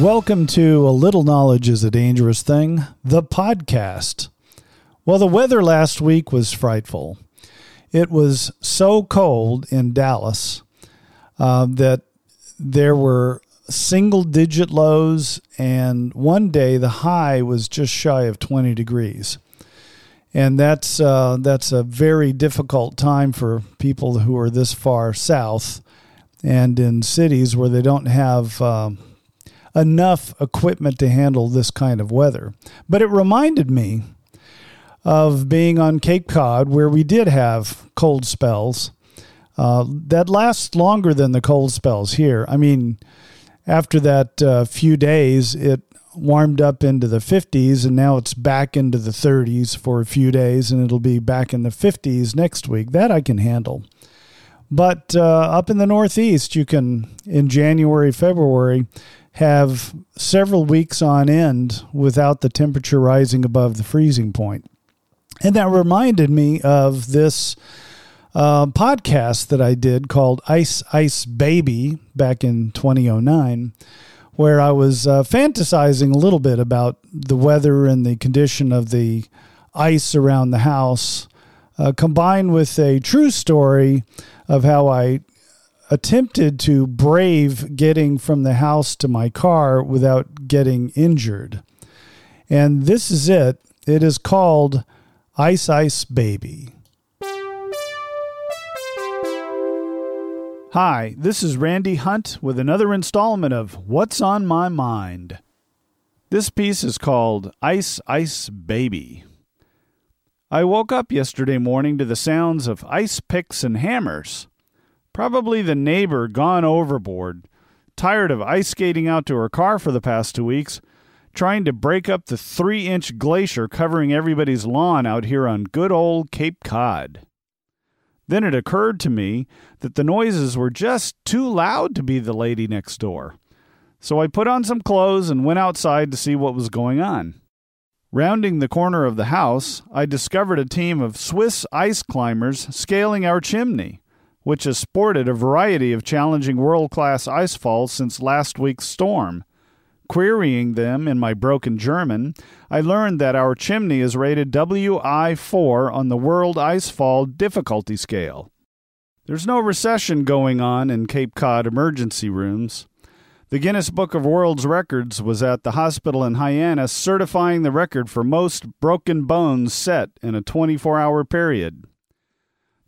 Welcome to A Little Knowledge is a Dangerous Thing, the podcast. Well, the weather last week was frightful. It was so cold in Dallas uh, that there were single digit lows, and one day the high was just shy of 20 degrees. And that's, uh, that's a very difficult time for people who are this far south and in cities where they don't have. Um, enough equipment to handle this kind of weather. But it reminded me of being on Cape Cod, where we did have cold spells uh, that last longer than the cold spells here. I mean, after that uh, few days, it warmed up into the 50s, and now it's back into the 30s for a few days, and it'll be back in the 50s next week. That I can handle. But uh, up in the Northeast, you can, in January, February, have several weeks on end without the temperature rising above the freezing point. And that reminded me of this uh, podcast that I did called Ice Ice Baby back in 2009, where I was uh, fantasizing a little bit about the weather and the condition of the ice around the house, uh, combined with a true story of how I attempted to brave getting from the house to my car without getting injured. And this is it. It is called Ice Ice Baby. Hi, this is Randy Hunt with another installment of What's on My Mind. This piece is called Ice Ice Baby. I woke up yesterday morning to the sounds of ice picks and hammers. Probably the neighbor gone overboard, tired of ice skating out to her car for the past two weeks, trying to break up the three inch glacier covering everybody's lawn out here on good old Cape Cod. Then it occurred to me that the noises were just too loud to be the lady next door. So I put on some clothes and went outside to see what was going on. Rounding the corner of the house, I discovered a team of Swiss ice climbers scaling our chimney which has sported a variety of challenging world class ice falls since last week's storm. Querying them in my broken German, I learned that our chimney is rated WI4 on the World Icefall Difficulty Scale. There's no recession going on in Cape Cod emergency rooms. The Guinness Book of World's Records was at the hospital in Hyannis certifying the record for most broken bones set in a 24 hour period.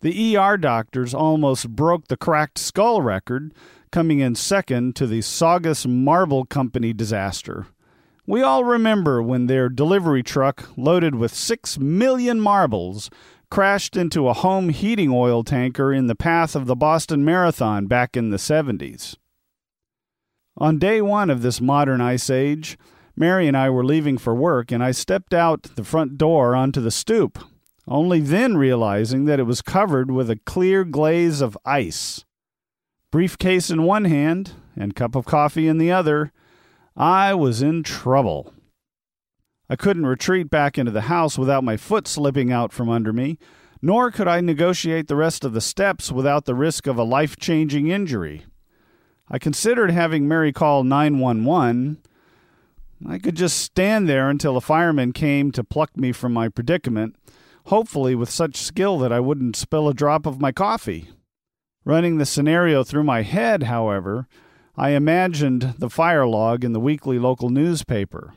The ER doctors almost broke the cracked skull record, coming in second to the Saugus Marble Company disaster. We all remember when their delivery truck, loaded with six million marbles, crashed into a home heating oil tanker in the path of the Boston Marathon back in the 70s. On day one of this modern ice age, Mary and I were leaving for work, and I stepped out the front door onto the stoop only then realizing that it was covered with a clear glaze of ice. Briefcase in one hand and cup of coffee in the other, I was in trouble. I couldn't retreat back into the house without my foot slipping out from under me, nor could I negotiate the rest of the steps without the risk of a life changing injury. I considered having Mary call 911. I could just stand there until a fireman came to pluck me from my predicament hopefully with such skill that I wouldn't spill a drop of my coffee. Running the scenario through my head, however, I imagined the fire log in the weekly local newspaper.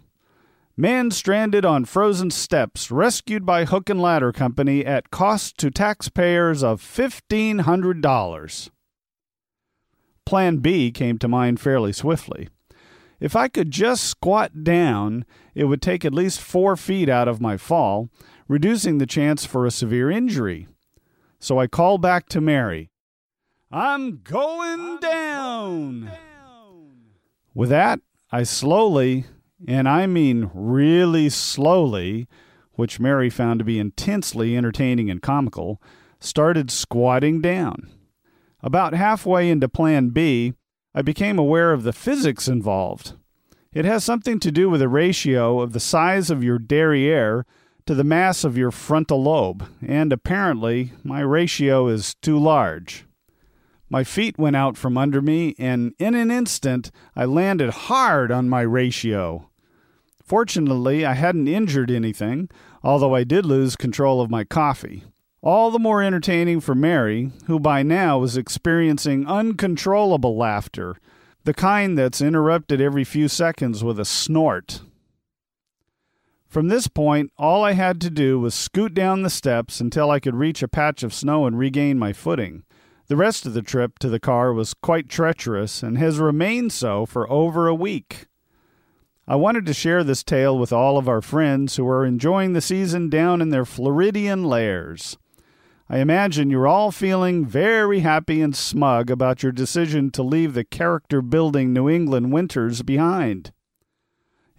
Man stranded on frozen steps, rescued by Hook and Ladder Company at cost to taxpayers of $1,500. Plan B came to mind fairly swiftly. If I could just squat down, it would take at least four feet out of my fall, reducing the chance for a severe injury. So I call back to Mary. I'm going I'm down. Going down. With that, I slowly, and I mean really slowly, which Mary found to be intensely entertaining and comical, started squatting down. About halfway into Plan B, I became aware of the physics involved. It has something to do with the ratio of the size of your derriere to the mass of your frontal lobe, and apparently my ratio is too large. My feet went out from under me, and in an instant I landed hard on my ratio. Fortunately, I hadn't injured anything, although I did lose control of my coffee. All the more entertaining for Mary, who by now was experiencing uncontrollable laughter, the kind that's interrupted every few seconds with a snort. From this point, all I had to do was scoot down the steps until I could reach a patch of snow and regain my footing. The rest of the trip to the car was quite treacherous and has remained so for over a week. I wanted to share this tale with all of our friends who are enjoying the season down in their Floridian lairs. I imagine you're all feeling very happy and smug about your decision to leave the character building New England winters behind.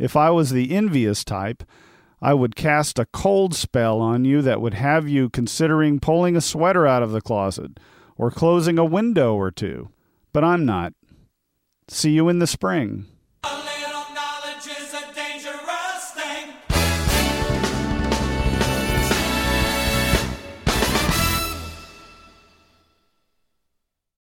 If I was the envious type, I would cast a cold spell on you that would have you considering pulling a sweater out of the closet or closing a window or two. But I'm not. See you in the spring.